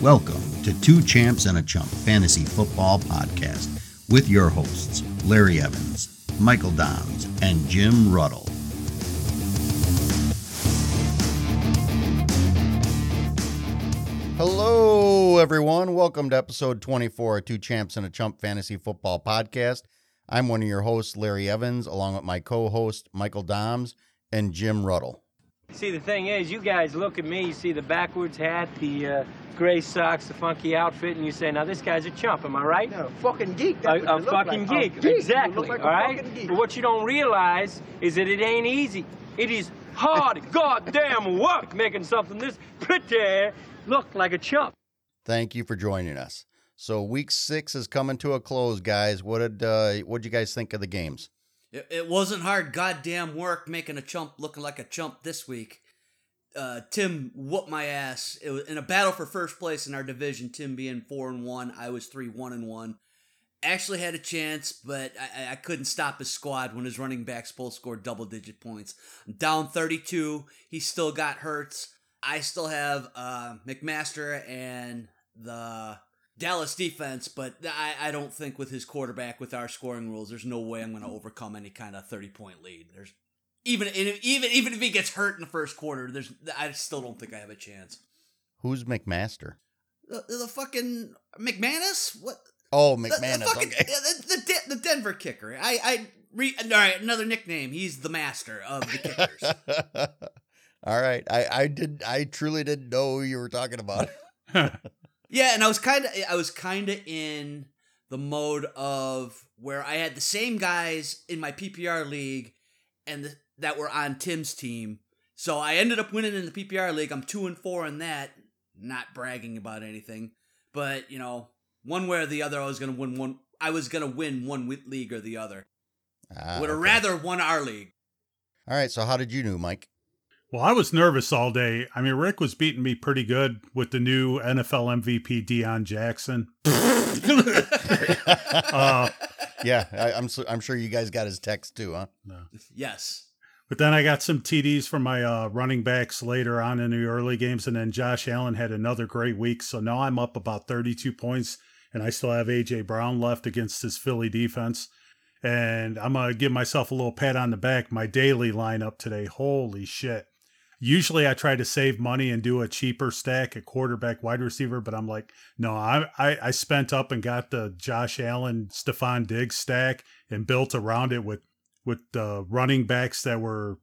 Welcome to Two Champs and a Chump Fantasy Football Podcast with your hosts, Larry Evans, Michael Dahms, and Jim Ruttle. Hello, everyone. Welcome to episode 24 of Two Champs and a Chump Fantasy Football Podcast. I'm one of your hosts, Larry Evans, along with my co host, Michael Dahms, and Jim Ruttle. See, the thing is, you guys look at me, you see the backwards hat, the uh, gray socks, the funky outfit, and you say, now this guy's a chump, am I right? No, fucking geek. A, That's what a fucking like. geek, A geek. Exactly, like all right? But what you don't realize is that it ain't easy. It is hard goddamn work making something this pretty look like a chump. Thank you for joining us. So week six is coming to a close, guys. What did uh, what did you guys think of the games? It, it wasn't hard goddamn work making a chump looking like a chump this week. Uh, Tim whooped my ass. It was in a battle for first place in our division. Tim being four and one, I was three one and one. Actually had a chance, but I, I couldn't stop his squad when his running backs both scored double digit points. I'm down 32. He still got hurts. I still have uh, McMaster and the Dallas defense, but I, I don't think with his quarterback, with our scoring rules, there's no way I'm going to mm-hmm. overcome any kind of 30 point lead. There's even even even if he gets hurt in the first quarter, there's I still don't think I have a chance. Who's McMaster? The, the fucking McManus? What? Oh, The- McManus. The, fucking, okay. the, the, De- the Denver kicker. I I re, all right. Another nickname. He's the master of the kickers. All right. I, I did I truly didn't know who you were talking about. Yeah, and I was kind of I was kind of in the mode of where I had the same guys in my PPR league and the, that were on Tim's team. So I ended up winning in the PPR league. I'm 2 and 4 in that, not bragging about anything, but you know, one way or the other I was going to win one I was going to win one league or the other. Ah, Would have okay. rather won our league. All right. So how did you do, Mike? Well, I was nervous all day. I mean, Rick was beating me pretty good with the new NFL MVP Deion Jackson. uh, Yeah, I, I'm su- I'm sure you guys got his text too, huh? yes. but then I got some TDs from my uh, running backs later on in the early games, and then Josh Allen had another great week. So now I'm up about 32 points, and I still have AJ Brown left against this Philly defense. And I'm gonna give myself a little pat on the back. My daily lineup today, holy shit! Usually I try to save money and do a cheaper stack at quarterback wide receiver, but I'm like, no, I, I I spent up and got the Josh Allen, Stefon Diggs stack and built around it with with the running backs that were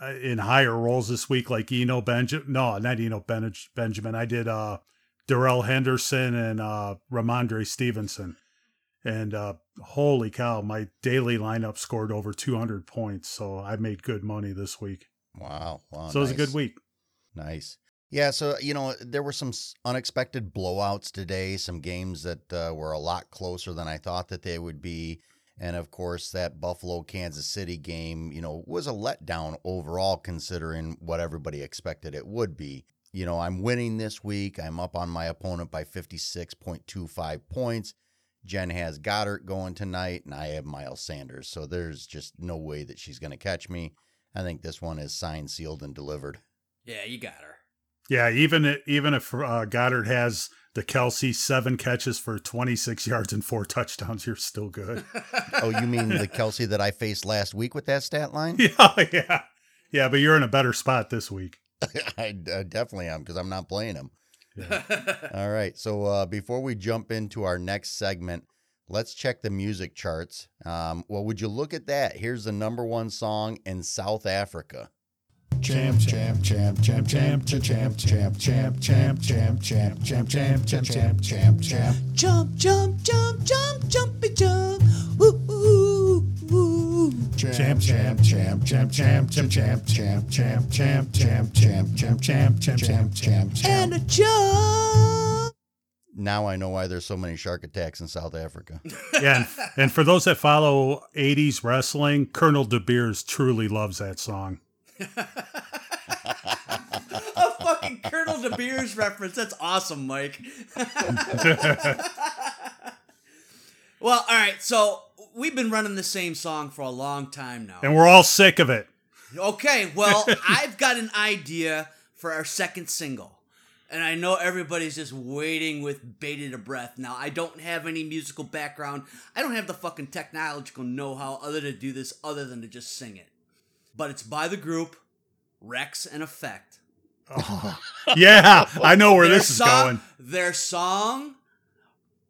uh, in higher roles this week, like Eno Benjamin. No, not Eno ben- Benjamin. I did uh Darrell Henderson and uh Rhamondre Stevenson. And uh holy cow, my daily lineup scored over 200 points, so I made good money this week. Wow. wow so it was a good week. Nice. Yeah, so you know there were some unexpected blowouts today. Some games that uh, were a lot closer than I thought that they would be, and of course that Buffalo Kansas City game, you know, was a letdown overall considering what everybody expected it would be. You know, I'm winning this week. I'm up on my opponent by 56.25 points. Jen has Goddard going tonight, and I have Miles Sanders. So there's just no way that she's going to catch me. I think this one is signed, sealed, and delivered. Yeah, you got her. Yeah, even even if uh, Goddard has the Kelce seven catches for 26 yards and four touchdowns, you're still good. Oh, you mean the Kelce that I faced last week with that stat line? yeah, yeah, yeah. But you're in a better spot this week. I, I definitely am because I'm not playing him. Yeah. All right. So uh, before we jump into our next segment, let's check the music charts. Um, well, would you look at that? Here's the number one song in South Africa. Champ, champ, champ, champ, champ, champ, champ, champ, champ, champ, champ, champ, champ, champ, champ, champ, champ, champ. Jump, jump, jump, jump, jumpy jump. Woo, woo, woo. Champ, champ, champ, champ, champ, champ, champ, champ, champ, champ, champ, champ, champ, champ, champ, champ, champ, And champ. a jump. Now I know why there's so many shark attacks in South Africa. Yeah, and, and for those that follow 80s wrestling, Colonel De Beers truly loves that song. a fucking Colonel De Beers reference. That's awesome, Mike. well, all right. So we've been running the same song for a long time now. And we're all sick of it. Okay, well, I've got an idea for our second single. And I know everybody's just waiting with bated breath. Now, I don't have any musical background. I don't have the fucking technological know-how other to do this other than to just sing it. But it's by the group Wreckx-N-Effect. Yeah, I know where this is song- going. Their song,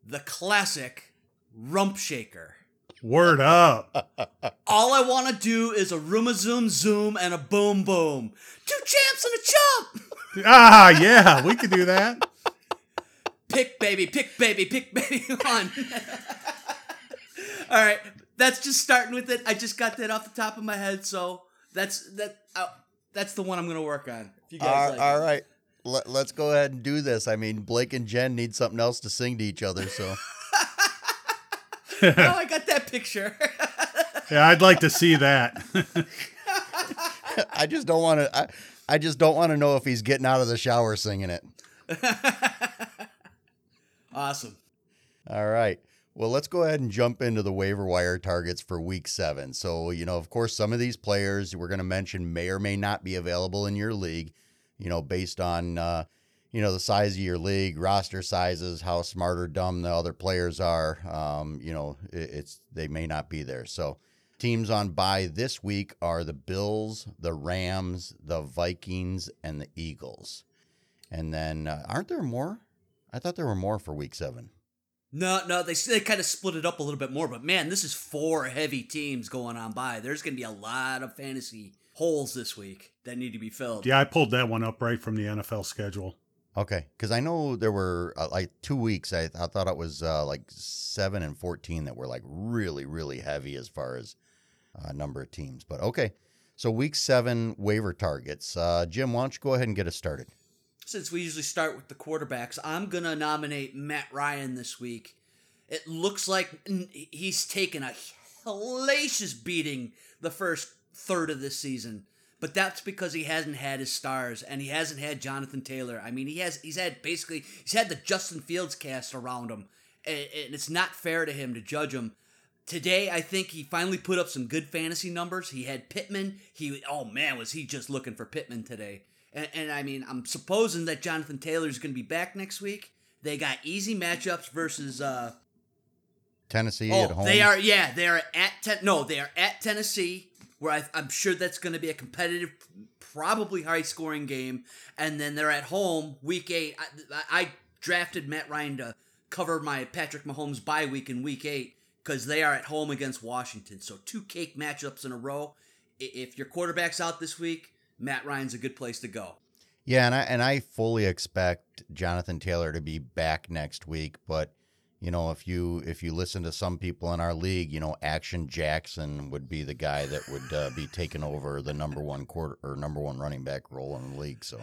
the classic Rump Shaker. Word up. All I want to do is a room a zoom zoom and a boom boom. Two champs and a chump. Ah, yeah, we could do that. Pick baby, pick baby, pick baby one. All right, that's just starting with it. I just got that off the top of my head, so that's that. Uh, that's the one I'm gonna work on. If you guys All, like all it. right. Let, let's go ahead and do this. I mean, Blake and Jen need something else to sing to each other, so Oh, I got that picture. Yeah, I'd like to see that. I just don't want to. I, I just don't want to know if he's getting out of the shower singing it. awesome. All right. Well, let's go ahead and jump into the waiver wire targets for week seven. So, you know, of course, some of these players we're going to mention may or may not be available in your league, you know, based on, uh, you know, the size of your league, roster sizes, how smart or dumb the other players are. Um, you know, it, it's they may not be there. So, teams on bye this week are the Bills, the Rams, the Vikings, and the Eagles. And then, uh, aren't there more? I thought there were more for week seven. No, no, they they kind of split it up a little bit more, but man, this is four heavy teams going on by. There's going to be a lot of fantasy holes this week that need to be filled. Yeah, I pulled that one up right from the NFL schedule. Okay, because I know there were uh, like two weeks. I, I thought it was uh, like seven and fourteen that were like really, really heavy as far as uh, number of teams. But okay, so week seven waiver targets. Uh, Jim, why don't you go ahead and get us started? Since we usually start with the quarterbacks, I'm going to nominate Matt Ryan this week. It looks like he's taken a hellacious beating the first third of this season. But that's because he hasn't had his stars and he hasn't had Jonathan Taylor. I mean, he has he's had basically he's had the Justin Fields cast around him. And, and it's not fair to him to judge him. Today, I think he finally put up some good fantasy numbers. He had Pittman. He oh man, was he just looking for Pittman today? And, and I mean, I'm supposing that Jonathan Taylor is going to be back next week. They got easy matchups versus uh, Tennessee at Oh, home. they are. Yeah, they are at ten. No, they are at Tennessee, where I, I'm sure that's going to be a competitive, probably high scoring game. And then they're at home, week eight. I, I drafted Matt Ryan to cover my Patrick Mahomes bye week in week eight because they are at home against Washington. So two cake matchups in a row. If your quarterback's out this week, Matt Ryan's a good place to go. Yeah, and I and I fully expect Jonathan Taylor to be back next week. But you know, if you if you listen to some people in our league, you know, Action Jackson would be the guy that would uh, be taking over the number one quarter or number one running back role in the league. So.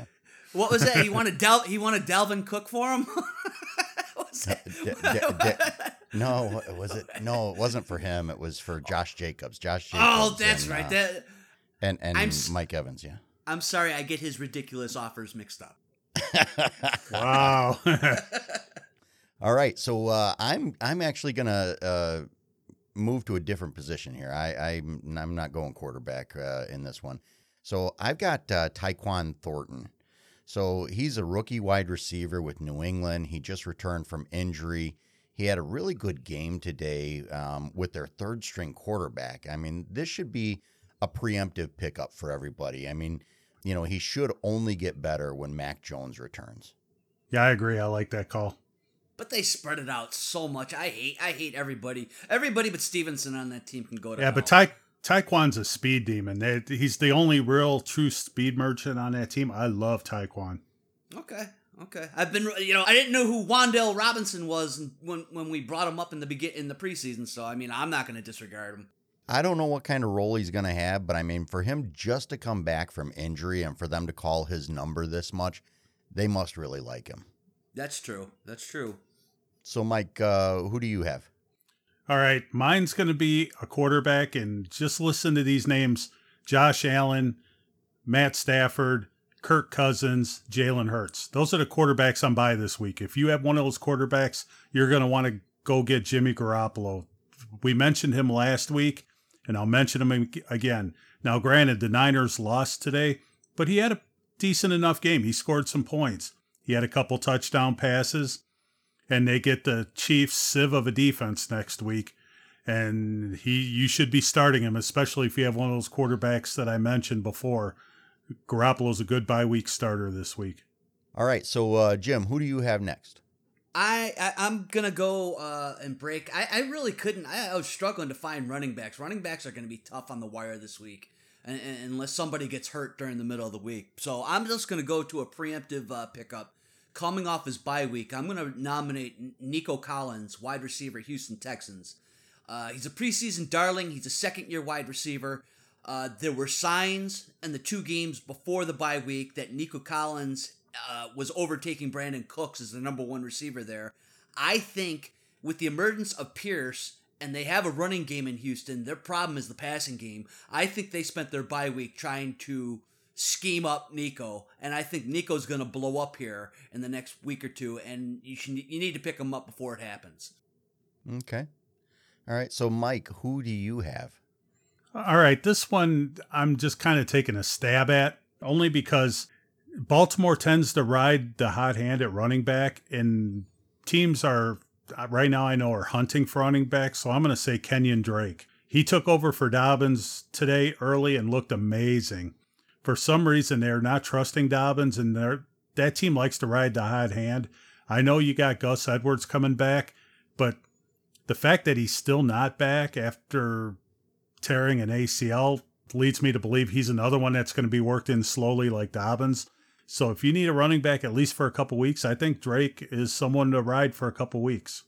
What was that? He wanted Del- he wanted Dalvin Cook for him. What was that? D- d- d- no, was it? No, it wasn't for him. It was for Josh Jacobs. Josh Jacobs. Oh, that's and, right. uh, That and and I'm Mike Evans. Yeah. I'm sorry, I get his ridiculous offers mixed up. Wow. All right, so uh, I'm I'm actually gonna uh, move to a different position here. I I'm, I'm not going quarterback uh, in this one. So I've got uh, Tyquan Thornton. So he's a rookie wide receiver with New England. He just returned from injury. He had a really good game today um, with their third string quarterback. I mean, this should be a preemptive pickup for everybody. I mean, you know, he should only get better when Mac Jones returns. yeah, I agree. I like that call. But they spread it out so much. I hate I hate everybody. Everybody but Stevenson on that team can go to Yeah, but hell. Ty Tyquan's a speed demon. They, he's the only real true speed merchant on that team. I love Tyquan. Okay. Okay. I've been you know, I didn't know who Wan'Dale Robinson was when when we brought him up in the begin in the preseason, so I mean, I'm not going to disregard him. I don't know what kind of role he's going to have, but I mean, for him just to come back from injury and for them to call his number this much, they must really like him. That's true. That's true. So, Mike, uh, who do you have? All right, mine's going to be a quarterback, and just listen to these names: Josh Allen, Matt Stafford, Kirk Cousins, Jalen Hurts. Those are the quarterbacks I'm by this week. If you have one of those quarterbacks, you're going to want to go get Jimmy Garoppolo. We mentioned him last week, and I'll mention him again. Now, granted, the Niners lost today, but he had a decent enough game. He scored some points. He had a couple touchdown passes, and they get the Chiefs sieve of a defense next week. And he, you should be starting him, especially if you have one of those quarterbacks that I mentioned before. Garoppolo's a good bye week starter this week. All right, so uh, Jim, who do you have next? I, I I'm gonna go uh, and break. I, I really couldn't. I, I was struggling to find running backs. Running backs are gonna be tough on the wire this week, and, and- unless somebody gets hurt during the middle of the week. So I'm just gonna go to a preemptive uh, pickup. Coming off his bye week, I'm gonna nominate Nico Collins, wide receiver, Houston Texans. Uh, he's a preseason darling. He's a second year wide receiver. Uh, there were signs in the two games before the bye week that Nico Collins uh, was overtaking Brandin Cooks as the number one receiver there. I think with the emergence of Pierce and they have a running game in Houston, their problem is the passing game. I think they spent their bye week trying to scheme up Nico, and I think Nico's going to blow up here in the next week or two, and you should you need to pick him up before it happens. Okay. All right, so Mike, who do you have? All right, this one I'm just kind of taking a stab at, only because Baltimore tends to ride the hot hand at running back, and teams are right now I know are hunting for running back. So I'm going to say Kenyan Drake. He took over for Dobbins today early and looked amazing. For some reason, they're not trusting Dobbins, and they're, that team likes to ride the hot hand. I know you got Gus Edwards coming back, but the fact that he's still not back after tearing an ACL leads me to believe he's another one that's going to be worked in slowly like Dobbins. So if you need a running back at least for a couple weeks, I think Drake is someone to ride for a couple weeks.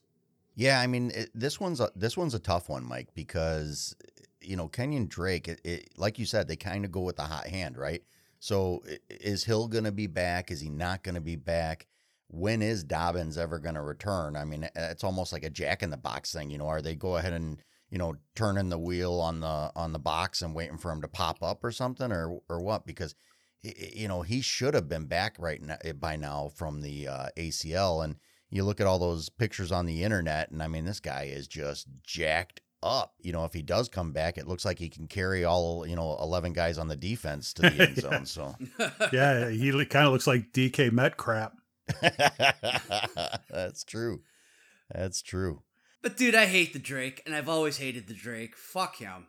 Yeah, I mean it, this one's a, this one's a tough one, Mike, because you know Kenyan Drake, it, it, like you said, they kind of go with the hot hand, right? So is Hill going to be back? Is he not going to be back? When is Dobbins ever going to return? I mean, it's almost like a Jack in the Box thing, you know. Are they go ahead and you know turning the wheel on the on the box and waiting for him to pop up or something, or or what? Because you know he should have been back right now, by now from the uh, ACL and you look at all those pictures on the internet, and I mean, this guy is just jacked up. You know, if he does come back, it looks like he can carry all, you know, 11 guys on the defense to the end zone. So Yeah, he kind of looks like DK Metcalf. that's true. That's true. But dude, I hate the Drake, and I've always hated the Drake. Fuck him.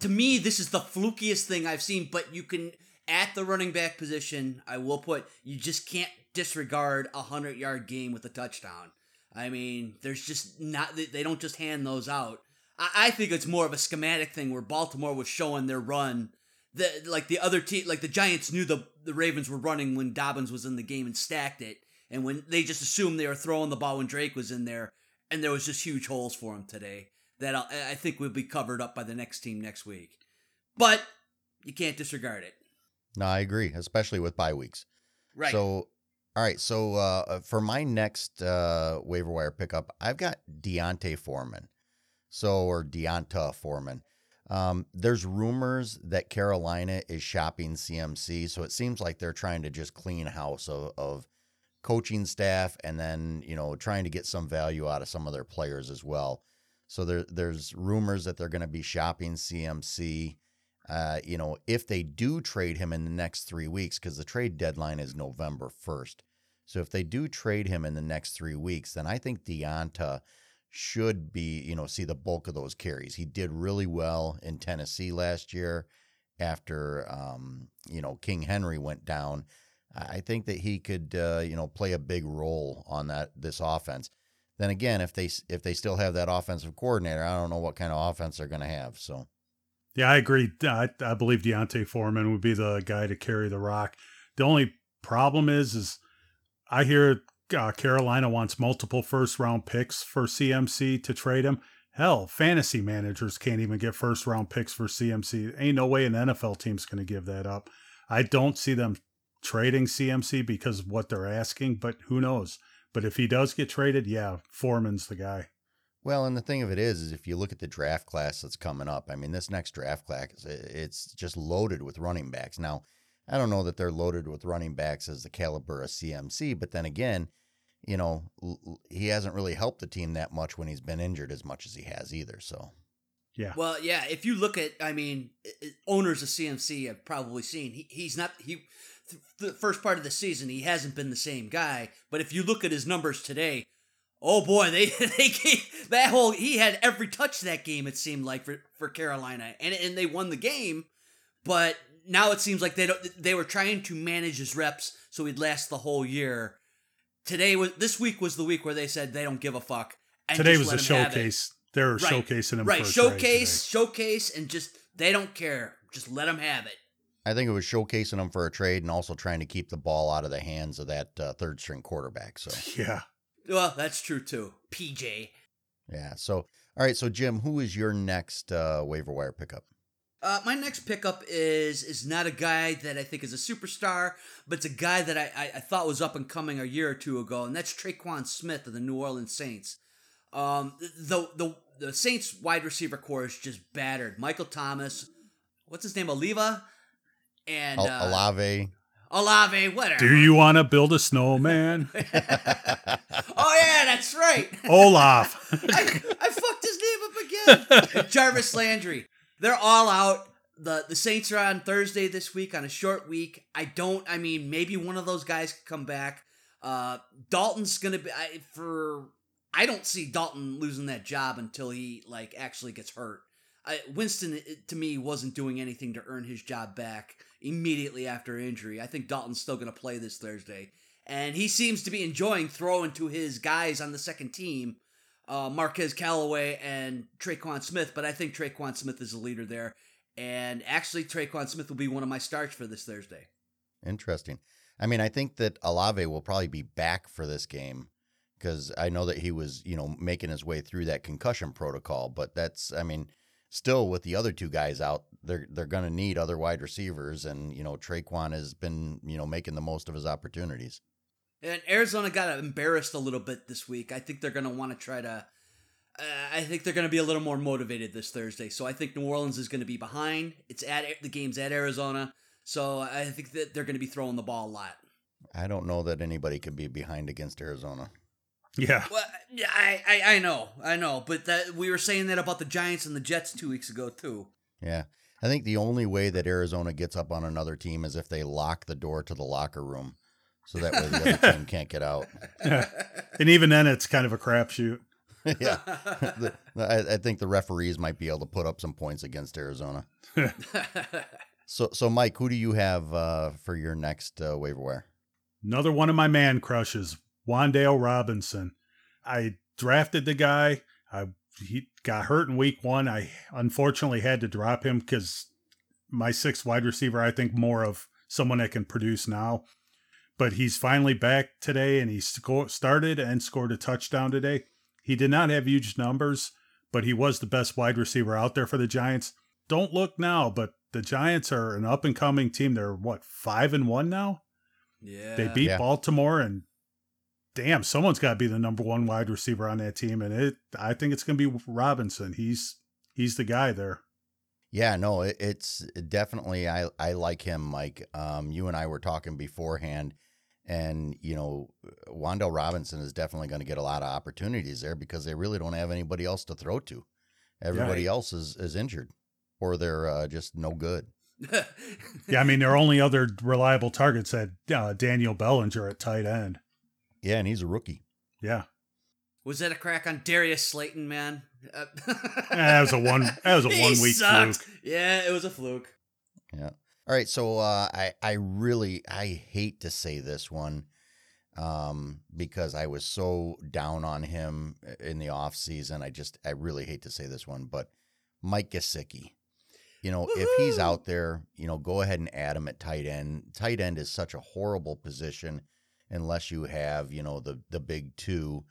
To me, this is the flukiest thing I've seen. But you can at the running back position, I will put you just can't disregard a hundred yard game with a touchdown. I mean, there's just not they- they don't just hand those out. I, I think it's more of a schematic thing where Baltimore was showing their run. The like the other team, like the Giants knew the the Ravens were running when Dobbins was in the game and stacked it, and when they just assumed they were throwing the ball when Drake was in there, and there was just huge holes for him today that I'll, I think will be covered up by the next team next week. But you can't disregard it. No, I agree, especially with bye weeks. Right. So, all right. So, uh, for my next uh, waiver wire pickup, I've got D'Onta Foreman. So, or D'Onta Foreman. Um, there's rumors that Carolina is shopping CMC. So it seems like they're trying to just clean house of, of coaching staff and then, you know, trying to get some value out of some of their players as well. So there, there's rumors that they're going to be shopping CMC. Uh, you know, if they do trade him in the next three weeks, because the trade deadline is November 1st. So if they do trade him in the next three weeks, then I think D'Onta should be, you know, see the bulk of those carries. He did really well in Tennessee last year after, um, you know, King Henry went down. I think that he could, uh, you know, play a big role on that this offense. Then again, if they if they still have that offensive coordinator, I don't know what kind of offense they're going to have. So Yeah, I agree. I, I believe D'Onta Foreman would be the guy to carry the rock. The only problem is, is I hear uh, Carolina wants multiple first round picks for CMC to trade him. Hell, fantasy managers can't even get first round picks for CMC. Ain't no way an NFL team's going to give that up. I don't see them trading CMC because of what they're asking, but who knows? But if he does get traded, yeah, Foreman's the guy. Well, and the thing of it is, is if you look at the draft class that's coming up, I mean, this next draft class, it's just loaded with running backs. Now, I don't know that they're loaded with running backs as the caliber of CMC, but then again, you know, l- l- he hasn't really helped the team that much when he's been injured as much as he has either. So, Yeah. Well, yeah. If you look at, I mean, i- i- owners of CMC have probably seen he, he's not he th- the first part of the season, he hasn't been the same guy. But if you look at his numbers today, oh boy, they they gave, that whole he had every touch that game. It seemed like for for Carolina, and and they won the game. But now it seems like they don't. They were trying to manage his reps so he'd last the whole year. Today was this week was the week where they said they don't give a fuck. and Today just was a him showcase. They're Right. showcasing him. Right, for showcase, today. showcase, and just they don't care. Just let them have it. I think it was showcasing them for a trade and also trying to keep the ball out of the hands of that uh, third string quarterback. So Yeah. Well, that's true too. PJ. yeah. So all right. So Jim, who is your next uh, waiver wire pickup? Uh, my next pickup is is not a guy that I think is a superstar, but it's a guy that I, I, I thought was up and coming a year or two ago, and that's Tre'Quan Smith of the New Orleans Saints. Um, the the the Saints wide receiver core is just battered. Michael Thomas, what's his name, Oliva, and Al- uh, Alave. Olave, whatever. Do you want to build a snowman? Oh yeah, that's right. Olaf. I, I fucked his name up again. Jarvis Landry. They're all out. The the Saints are on Thursday this week on a short week. I don't I mean maybe one of those guys could come back. Uh Dalton's to be I, for I don't see Dalton losing that job until he like actually gets hurt. I, Winston to me wasn't doing anything to earn his job back immediately after injury. I think Dalton's still going to play this Thursday. And he seems to be enjoying throwing to his guys on the second team uh, Marquez Callaway and Tre'Quan Smith, but I think Tre'Quan Smith is the leader there. And actually, Tre'Quan Smith will be one of my starts for this Thursday. Interesting. I mean, I think that Alave will probably be back for this game because I know that he was, you know, making his way through that concussion protocol. But that's, I mean, still with the other two guys out, they're they're going to need other wide receivers, and you know, Tre'Quan has been, you know, making the most of his opportunities. And Arizona got embarrassed a little bit this week. I think they're going to want to try to. Uh, I think they're going to be a little more motivated this Thursday. So I think New Orleans is going to be behind. It's at the game's at Arizona, so I think that they're going to be throwing the ball a lot. I don't know that anybody could be behind against Arizona. Yeah. Well, yeah, I, I, I know, I know, but that we were saying that about the Giants and the Jets two weeks ago too. Yeah. I think the only way that Arizona gets up on another team is if they lock the door to the locker room. So that way the other team can't get out. And even then, it's kind of a crapshoot. yeah. The- I, I think the referees might be able to put up some points against Arizona. So, so Mike, who do you have uh, for your next uh, waiver wire? Another one of my man crushes, Wan'Dale Robinson. I drafted the guy. I he got hurt in week one. I unfortunately had to drop him because my sixth wide receiver, I think more of someone that can produce now. But he's finally back today, and he sco- started and scored a touchdown today. He did not have huge numbers, but he was the best wide receiver out there for the Giants. Don't look now, but the Giants are an up and coming team. They're what five and one now. Yeah, They beat Yeah. Baltimore, and damn, someone's got to be the number one wide receiver on that team, and it. I think it's going to be Robinson. He's he's the guy there. Yeah, no, it, it's definitely I I like him, Mike. Um, you and I were talking beforehand, and you know, Wan'Dale Robinson is definitely going to get a lot of opportunities there because they really don't have anybody else to throw to. Everybody else is is injured, or they're uh, just no good. Yeah, I mean, their only other reliable targets had uh, Daniel Bellinger at tight end. Yeah, and he's a rookie. Yeah, Was that a crack on Darius Slayton, man? Uh, that was a one. That was a He one week sucked. fluke. Yeah, it was a fluke. Yeah. All right. So uh, I I really I hate to say this one um, because I was so down on him in the off season. I just I really hate to say this one, but Mike Gesicki. You know, if he's out there, you know, go ahead and add him at tight end. Tight end is such a horrible position unless you have, you know, the the big two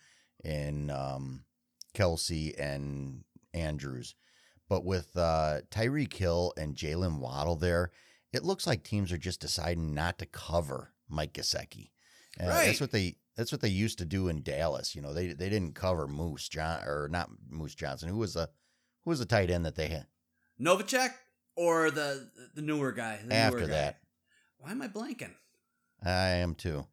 in um, Kelce and Andrews. But with uh, Tyreek Hill and Jaylen Waddle there, it looks like teams are just deciding not to cover Mike Gesicki. Uh, Right. That's what they that's what they used to do in Dallas. You know, they they didn't cover Moose John or not Moose Johnson. Who was the who was the tight end that they had Novacek or the the newer guy? The after newer guy? that? Why am I blanking? I am too.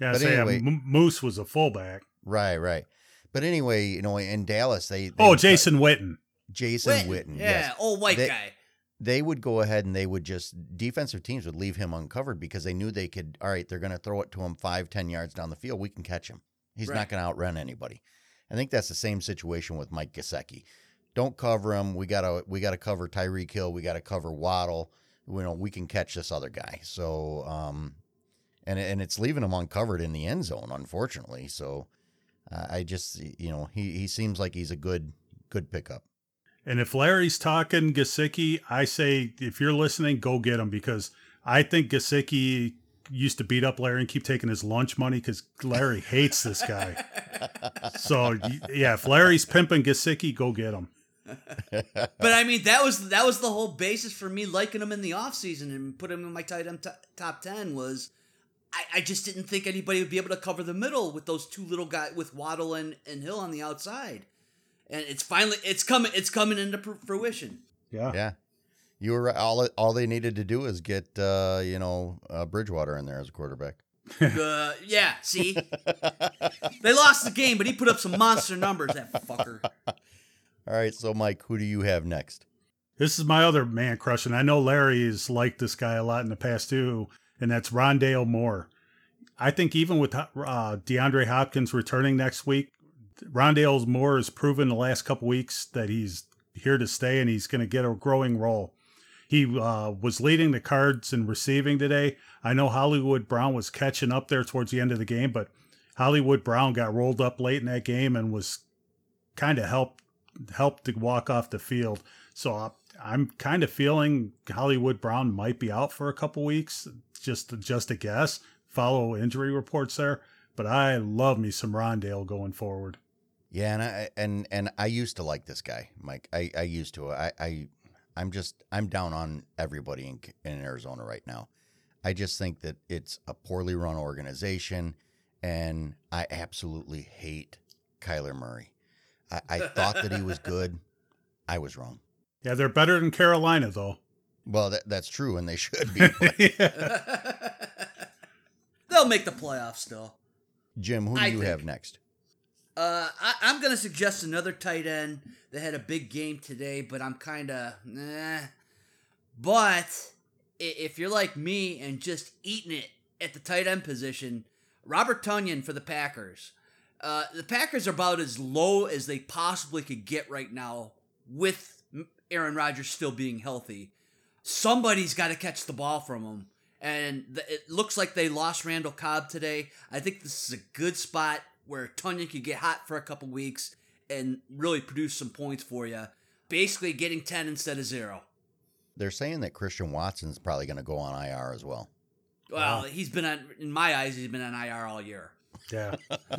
Yeah, But so anyway- M- Moose was a fullback. Right, right. But anyway, you know, in Dallas they, they Oh, would cut- Jason Witten. Jason Witten. Witten. Yeah, yes. old white They- guy. They would go ahead and they would just defensive teams would leave him uncovered because they knew they could. All right, they're going to throw it to him five, ten yards down the field. We can catch him. He's Right. not going to outrun anybody. I think that's the same situation with Mike Gesicki. Don't cover him. We gotta we gotta cover Tyreek Hill. We gotta cover Waddle. You know we can catch this other guy. So um, and and it's leaving him uncovered in the end zone, unfortunately. So uh, I just you know he he seems like he's a good good pickup. And if Larry's talking Gesicki, I say if you're listening, go get him because I think Gesicki used to beat up Larry and keep taking his lunch money because Larry hates this guy. so yeah, if Larry's pimping Gesicki, go get him. But I mean, that was that was the whole basis for me liking him in the offseason and put him in my tight end t- top ten was I, I just didn't think anybody would be able to cover the middle with those two little guys with Waddle and, and Hill on the outside. And it's finally it's coming it's coming into pr- fruition. Yeah. Yeah. You were right. all. All they needed to do is get uh, you know uh, Bridgewater in there as a quarterback. uh, yeah, see, they lost the game, but he put up some monster numbers. That fucker. All right, so Mike, who do you have next? This is my other man crush, and I know Larry has liked this guy a lot in the past too, and that's Rondale Moore. I think even with uh, DeAndre Hopkins returning next week, Rondale Moore has proven the last couple weeks that he's here to stay and he's going to get a growing role. He uh, was leading the cards in receiving today. I know Hollywood Brown was catching up there towards the end of the game, but Hollywood Brown got rolled up late in that game and was kind of helped helped to walk off the field. So uh, I'm kind of feeling Hollywood Brown might be out for a couple weeks. Just just a guess. Follow injury reports there, but I love me some Rondale going forward. Yeah, and I and and I used to like this guy, Mike. I I used to. I I I'm just I'm down on everybody in in Arizona right now. I just think that it's a poorly run organization, and I absolutely hate Kyler Murray. I, I thought that he was good. I was wrong. Yeah, they're better than Carolina though. Well, that, that's true, and they should be. They'll make the playoffs still. Jim, who do I you think- have next? Uh, I, I'm gonna suggest another tight end that had a big game today, but I'm kind of nah. But if you're like me and just eating it at the tight end position, Robert Tonyan for the Packers. Uh, the Packers are about as low as they possibly could get right now with Aaron Rodgers still being healthy. Somebody's got to catch the ball from him. And it looks like they lost Randall Cobb today. I think this is a good spot where Tonyan could get hot for a couple weeks and really produce some points for you. Basically, getting 10 instead of zero. They're saying that Christian Watson's probably going to go on IR as well. Well, he's been on, in my eyes, he's been on IR all year. Yeah.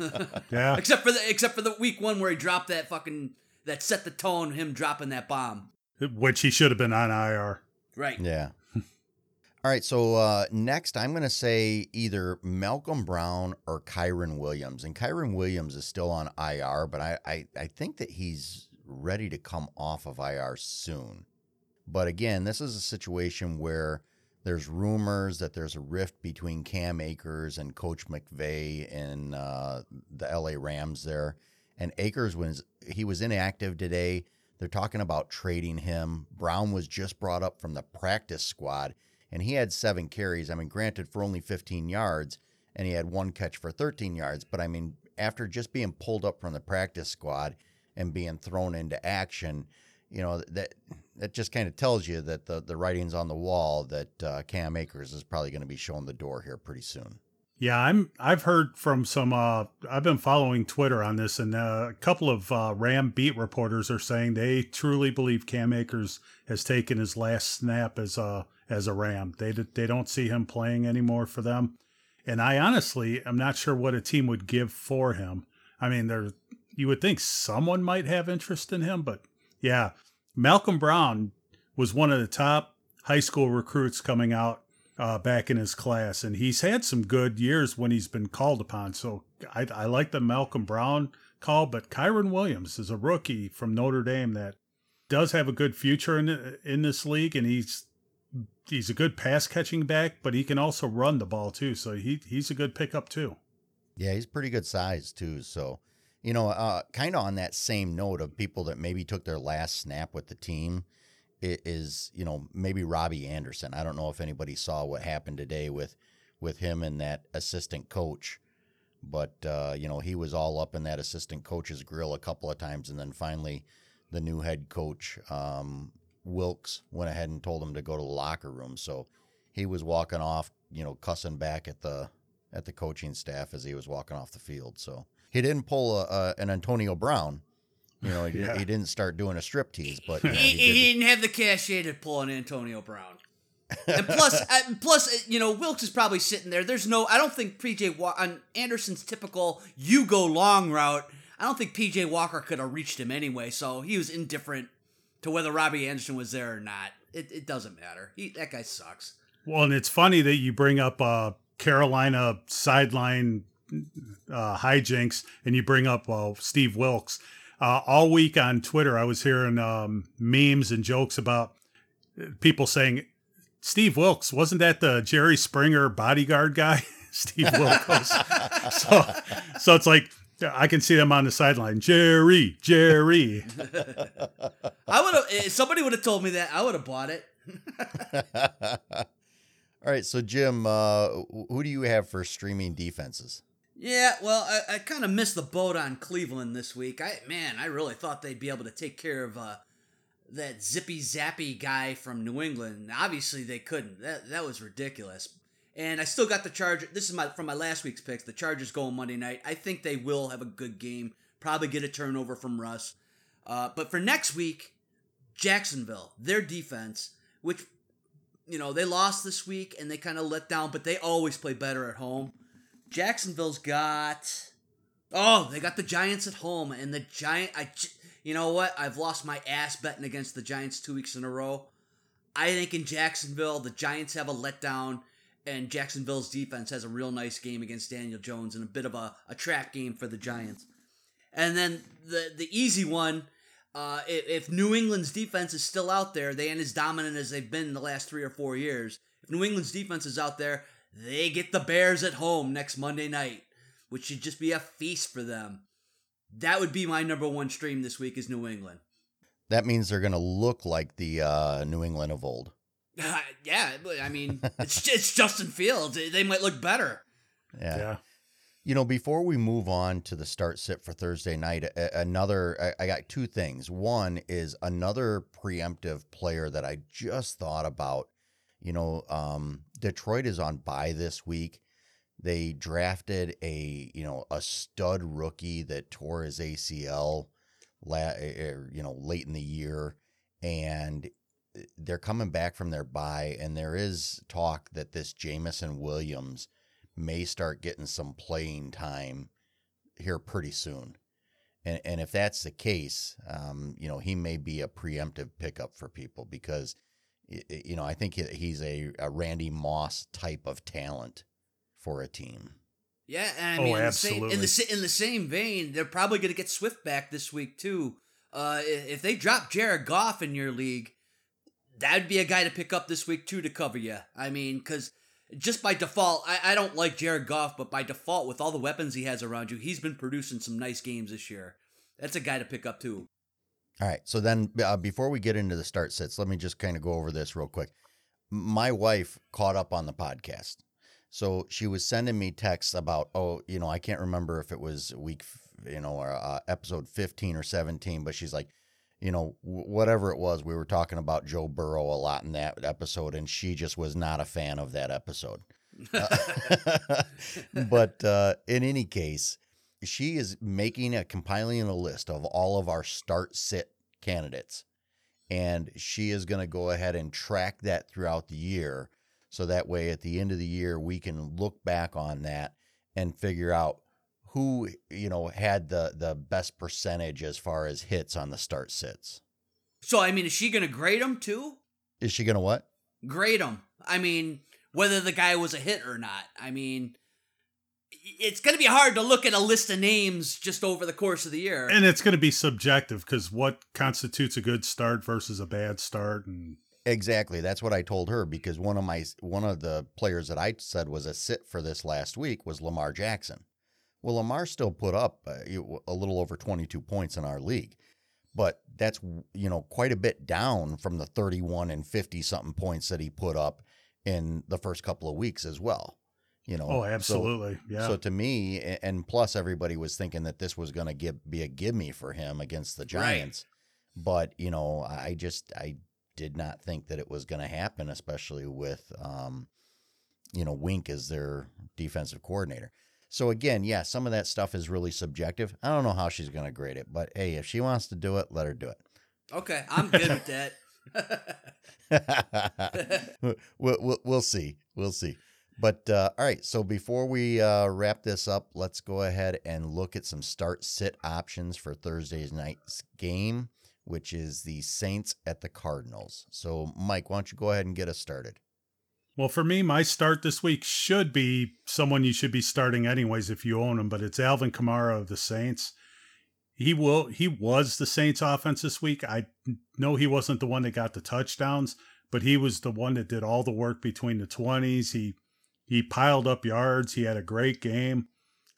yeah. Except for the except for the week one where he dropped that fucking that set the tone. Him dropping that bomb. Which he should have been on IR. Right. Yeah. All right. So uh, next, I'm going to say either Malcolm Brown or Kyren Williams. And Kyren Williams is still on IR, but I, I, I think that he's ready to come off of IR soon. But again, this is a situation where there's rumors that there's a rift between Cam Akers and Coach McVay in uh, the LA Rams there. And Akers was he was inactive today. They're talking about trading him. Brown was just brought up from the practice squad, and he had seven carries. I mean, granted for only 15 yards, and he had one catch for 13 yards. But I mean, after just being pulled up from the practice squad and being thrown into action, you know that that just kind of tells you that the the writing's on the wall that uh, Cam Akers is probably going to be showing the door here pretty soon. Yeah, I'm. I've heard from some. Uh, I've been following Twitter on this, and uh, a couple of uh, Ram beat reporters are saying they truly believe Cam Akers has taken his last snap as a as a Ram. They they don't see him playing anymore for them, and I honestly am not sure what a team would give for him. I mean, there you would think someone might have interest in him, but yeah, Malcolm Brown was one of the top high school recruits coming out uh, back in his class, and he's had some good years when he's been called upon. So I, I like the Malcolm Brown call, but Kyren Williams is a rookie from Notre Dame that does have a good future in in this league, and he's he's a good pass catching back, but he can also run the ball too. So he he's a good pickup too. Yeah, he's pretty good size too. So, you know, uh, kind of on that same note of people that maybe took their last snap with the team is you know maybe Robbie Anderson. I don't know if anybody saw what happened today with with him and that assistant coach, but uh, you know he was all up in that assistant coach's grill a couple of times, and then finally the new head coach um, Wilks went ahead and told him to go to the locker room. So he was walking off, you know, cussing back at the at the coaching staff as he was walking off the field. So he didn't pull a, a, an Antonio Brown. You know, he, Yeah. he didn't start doing a strip tease, but you know, he, he he did- didn't have the cachet to pull an Antonio Brown. and plus, uh, plus, uh, you know, Wilks is probably sitting there. There's no, I don't think PJ Wa- on Anderson's typical you go long route. I don't think PJ Walker could have reached him anyway. So he was indifferent to whether Robbie Anderson was there or not. It, it doesn't matter. He, that guy sucks. Well, and it's funny that you bring up uh, Carolina sideline uh, hijinks and you bring up uh, Steve Wilks. Uh, all week on Twitter, I was hearing um, memes and jokes about uh, people saying, Steve Wilkes, wasn't that the Jerry Springer bodyguard guy? Steve Wilkes. so, so it's like, I can see them on the sideline. Jerry, Jerry. I would have, if somebody would have told me that, I would have bought it. All right, so Jim, uh, who do you have for streaming defenses? Yeah, well, I, I kind of missed the boat on Cleveland this week. I man, I really thought they'd be able to take care of uh, that zippy zappy guy from New England. Obviously, they couldn't. That that was ridiculous. And I still got the Chargers. This is my from my last week's picks. The Chargers going Monday night. I think they will have a good game. Probably get a turnover from Russ. Uh, but for next week, Jacksonville, their defense, which you know they lost this week and they kind of let down, but they always play better at home. Jacksonville's got oh they got the Giants at home and the Giant I you know what I've lost my ass betting against the Giants two weeks in a row. I think in Jacksonville the Giants have a letdown and Jacksonville's defense has a real nice game against Daniel Jones and a bit of a, a trap game for the Giants. And then the the easy one, uh, if, New England's defense is still out there, they ain't as dominant as they've been in the last three or four years. If New England's defense is out there, they get the Bears at home next Monday night, which should just be a feast for them. That would be my number one stream this week is New England. That means they're going to look like the uh, New England of old. Uh, yeah, I mean, it's it's Justin Fields. They- They might look better. Yeah. Yeah. You know, before we move on to the start sit for Thursday night, a- another, I, I got two things. One is another preemptive player that I just thought about. You know, um, Detroit is on bye this week. They drafted a, you know, a stud rookie that tore his ACL, la- er, you know, late in the year, and they're coming back from their bye, and there is talk that this Jameson Williams may start getting some playing time here pretty soon. And, and if that's the case, um, you know, he may be a preemptive pickup for people because, y- y- you know, I think he's a, a Randy Moss type of talent for a team. Yeah, and I Oh, mean, in the same- in the in the same vein, they're probably going to get Swift back this week too. Uh, if they drop Jared Goff in your league, that'd be a guy to pick up this week too to cover you. I mean, because just by default, I, I don't like Jared Goff, but by default, with all the weapons he has around you, he's been producing some nice games this year. That's a guy to pick up too. All right. So then, uh, before we get into the start sets, let me just kind of go over this real quick. My wife caught up on the podcast. So she was sending me texts about, oh, you know, I can't remember if it was week, you know, or uh, episode 15 or 17, but she's like, you know, whatever it was, we were talking about Joe Burrow a lot in that episode, and she just was not a fan of that episode. Uh, but uh, in any case, she is making a compiling a list of all of our start sit candidates and she is going to go ahead and track that throughout the year so that way at the end of the year we can look back on that and figure out who you know had the the best percentage as far as hits on the start sits So I mean, is she going to grade them too? is she going to what grade them. I mean, whether the guy was a hit or not. I mean, it's going to be hard to look at a list of names just over the course of the year. And it's going to be subjective because what constitutes a good start versus a bad start, and Exactly. That's what I told her because one of my one of the players that I said was a sit for this last week was Lamar Jackson. Well, Lamar still put up uh, a little over 22 points in our league. but that's you know quite a bit down from the 31 and 50 something points that he put up in the first couple of weeks as well. You know, Oh, So- absolutely. yeah. So to me, and plus everybody was thinking that this was going to give be a gimme for him against the Giants, but you know, I just I did not think that it was going to happen, especially with um, you know Wink as their defensive coordinator. So again, yeah, some of that stuff is really subjective. I don't know how she's going to grade it, but hey, if she wants to do it, let her do it. Okay, I'm good with that. we'll, we'll, we'll see. We'll see. But uh, all right, so before we uh, wrap this up, let's go ahead and look at some start sit options for Thursday's night's game, which is the Saints at the Cardinals. So, Mike, why don't you go ahead and get us started? Well, for me, my start this week should be someone you should be starting anyways if you own him, but it's Alvin Kamara of the Saints. He will he was the Saints offense this week. I know he wasn't the one that got the touchdowns, but he was the one that did all the work between the 20s. He he piled up yards. He had a great game,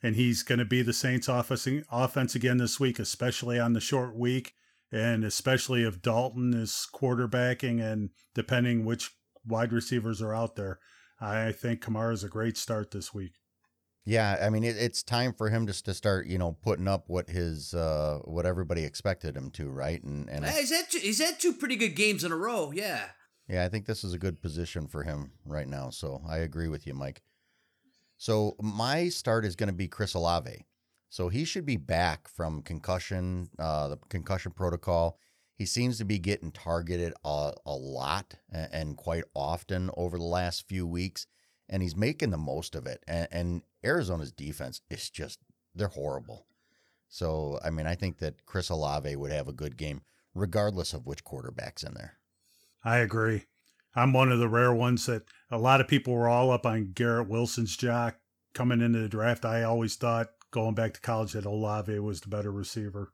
and he's going to be the Saints offense offense again this week, especially on the short week, and especially if Dalton is quarterbacking and depending which wide receivers are out there. I think Kamara is a great start this week. Yeah, I mean it, it's time for him just to start, you know, putting up what his uh, what everybody expected him to, right? And and I- he's had two, he's had two pretty good games in a row. Yeah. Yeah, I think this is a good position for him right now. So I agree with you, Mike. So my start is going to be Chris Olave. So he should be back from concussion, uh, the concussion protocol. He seems to be getting targeted a, a lot and, quite often over the last few weeks, and he's making the most of it. And, and Arizona's defense is just, they're horrible. So, I mean, I think that Chris Olave would have a good game, regardless of which quarterback's in there. I agree. I'm one of the rare ones that a lot of people were all up on Garrett Wilson's jock coming into the draft. I always thought going back to college that Olave was the better receiver.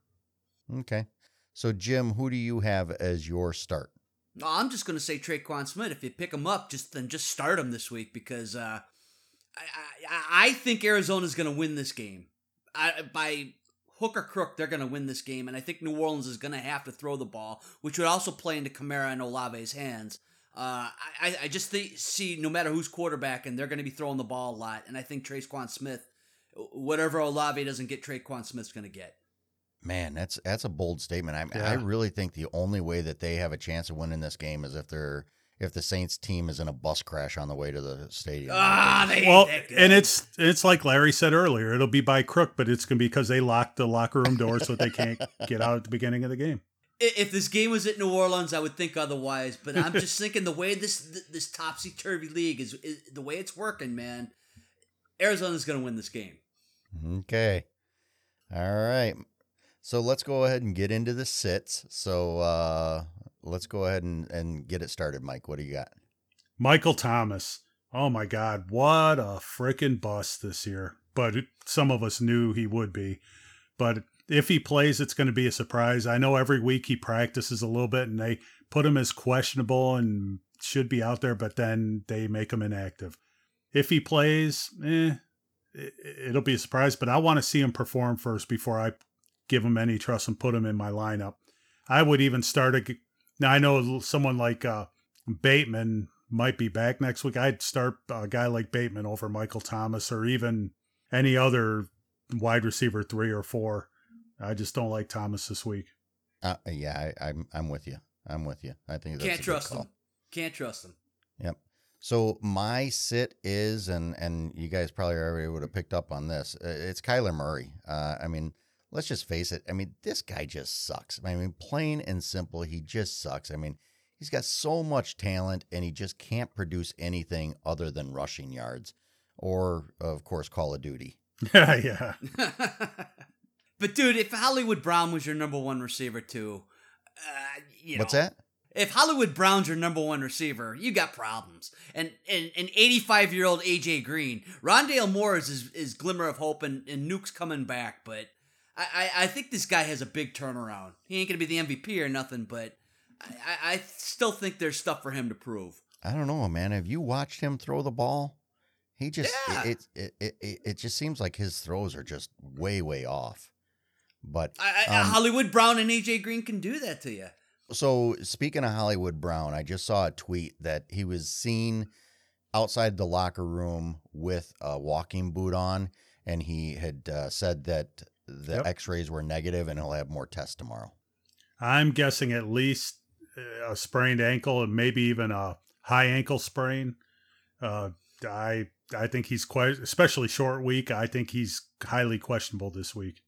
Okay. So, Jim, who do you have as your start? No, I'm just gonna say Tre'Quan Smith. If you pick him up, just then just start him this week because uh, I, I I think Arizona's gonna win this game. I, by hook or crook, they're gonna win this game, and I think New Orleans is gonna have to throw the ball, which would also play into Kamara and Olave's hands. Uh, I, I just think, see no matter who's quarterback, and they're going to be throwing the ball a lot, and I think Tre'Quan Smith, whatever Olave doesn't get, Tre'Quan Smith's going to get. Man, that's that's a bold statement. I Yeah. I really think the only way that they have a chance of winning this game is if they're if the Saints team is in a bus crash on the way to the stadium. Ah, they Well, and it's it's like Larry said earlier. It'll be by crook, but it's gonna be because they locked the locker room door so they can't get out at the beginning of the game. If this game was at New Orleans, I would think otherwise. But I'm just thinking the way this this topsy turvy league is, is the way it's working, man. Arizona's going to win this game. Okay. All right. So let's go ahead and get into the sits. So uh let's go ahead and, and get it started, Mike. What do you got? Michael Thomas. Oh my God, what a freaking bust this year. But some of us knew he would be. But if he plays, it's going to be a surprise. I know every week he practices a little bit and they put him as questionable and should be out there, but then they make him inactive. If he plays, eh, it, it'll be a surprise, but I want to see him perform first before I give him any trust and put him in my lineup. I would even start a. Now I know someone like uh, Bateman might be back next week. I'd start a guy like Bateman over Michael Thomas or even any other wide receiver three or four. I just don't like Thomas this week. Uh, yeah, I, I'm I'm with you. I'm with you. I think that's Can't good trust call. him. Can't trust him. Yep. So my sit is, and and you guys probably already would have picked up on this. uh, It's Kyler Murray. Uh, I mean, let's just face it. I mean, this guy just sucks. I mean, plain and simple, he just sucks. I mean, he's got so much talent, and he just can't produce anything other than rushing yards, or of course, Call of Duty. yeah, yeah. but dude, if Hollywood Brown was your number one receiver too, uh, you know, What's that? If Hollywood Brown's your number one receiver, you got problems. And and an 85 year old AJ Green, Rondale Moore is his, his glimmer of hope, and, and Nuke's coming back. But I, I, I think this guy has a big turnaround. He ain't gonna be the MVP or nothing, but I, I, I still think there's stuff for him to prove. I don't know, man. Have you watched him throw the ball? He just Yeah. it, it, it it it just seems like his throws are just way way off. But I, I, um, Hollywood Brown and AJ Green can do that to you. So, speaking of Hollywood Brown, I just saw a tweet that he was seen outside the locker room with a walking boot on, and he had uh, said that the Yep. x rays were negative and he'll have more tests tomorrow. I'm guessing at least uh, a sprained ankle and maybe even a high ankle sprain. Uh, I I think he's quite, especially short week. I think he's highly questionable this week.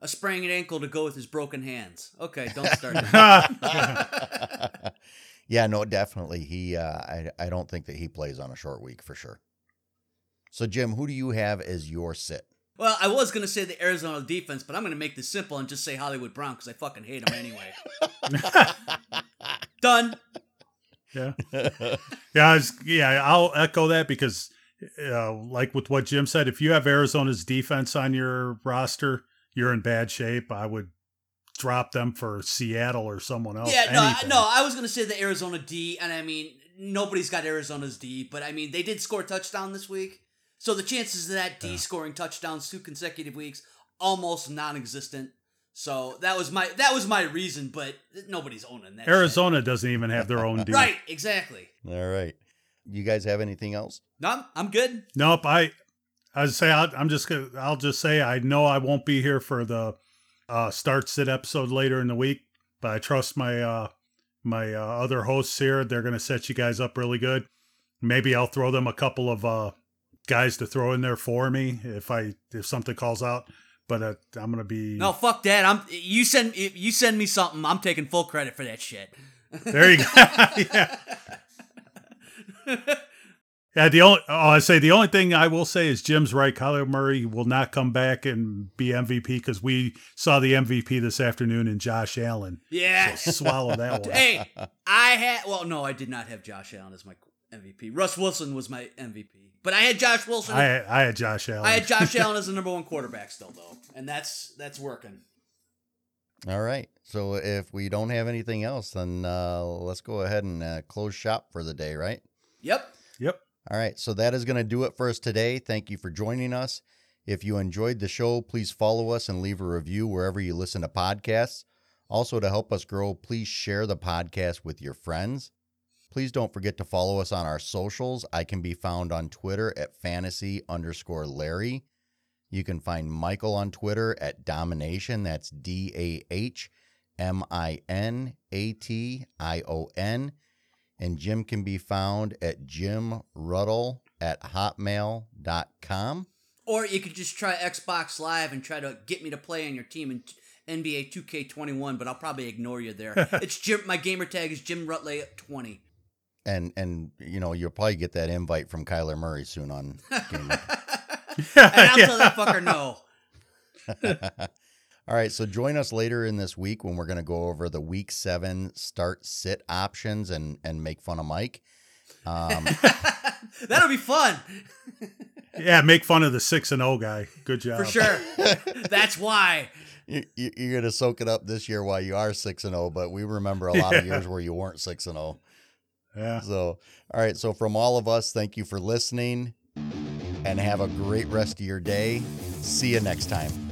A sprained ankle to go with his broken hands. Okay, don't start. yeah, no, definitely. He, uh, I, I don't think that he plays on a short week for sure. So, Jim, who do you have as your sit? Well, I was gonna say the Arizona defense, but I'm gonna make this simple and just say Hollywood Brown because I fucking hate him anyway. Done. Yeah, yeah, I was- yeah. I'll echo that because, uh, like with what Jim said, if you have Arizona's defense on your roster, you're in bad shape. I would drop them for Seattle or someone else. Yeah, no, anything. no. I was gonna say the Arizona D, and I mean nobody's got Arizona's D, but I mean they did score a touchdown this week, so the chances of that D scoring touchdowns two consecutive weeks almost non-existent. So that was my that was my reason, but nobody's owning that. shit. Arizona doesn't even have their own D. right? Exactly. All right. You guys have anything else? No, I'm, I'm good. Nope. I I say I'll, I'm just gonna. I'll just say I know I won't be here for the uh, start sit episode later in the week, but I trust my uh, my uh, other hosts here. They're gonna set you guys up really good. Maybe I'll throw them a couple of uh, guys to throw in there for me if I if something calls out. But uh, I'm gonna be No, fuck that. I'm you send you send me something. I'm taking full credit for that shit. There you go. yeah. Yeah, the only oh, I say the only thing I will say is Jim's right. Kyler Murray will not come back and be MVP because we saw the MVP this afternoon in Josh Allen. Yeah. So swallow that one. hey, I had well, no, I did not have Josh Allen as my MVP. Russ Wilson was my MVP, but I had Josh Wilson. I had, I had Josh Allen. I had Josh Allen as the number one quarterback still though, and that's that's working. All right. So, if we don't have anything else, then uh, let's go ahead and uh, close shop for the day, right? Yep. Yep. All right, so that is going to do it for us today. Thank you for joining us. If you enjoyed the show, please follow us and leave a review wherever you listen to podcasts. Also, to help us grow, please share the podcast with your friends. Please don't forget to follow us on our socials. I can be found on Twitter at fantasy underscore Larry. You can find Michael on Twitter at Dahmination. That's D A H M I N A T I O N and Jim can be found at Jim Ruttle at hotmail.com. Or you could just try Xbox Live and try to get me to play on your team in NBA 2K21, but I'll probably ignore you there. it's Jim. My gamer tag is Jim Rutley 20. And and you know, you'll probably get that invite from Kyler Murray soon on Game And I'll tell that fucker no. All right, so join us later in this week when we're going to go over the week seven start sit options and and make fun of Mike. Um, That'll be fun Yeah, make fun of the six and zero guy. Good job. for sure. That's why. you, you- you're going to soak it up this year while you are six and zero, but we remember a lot of years where you weren't six and zero. Yeah. So, all right. So, from all of us, thank you for listening and have a great rest of your day. See you next time.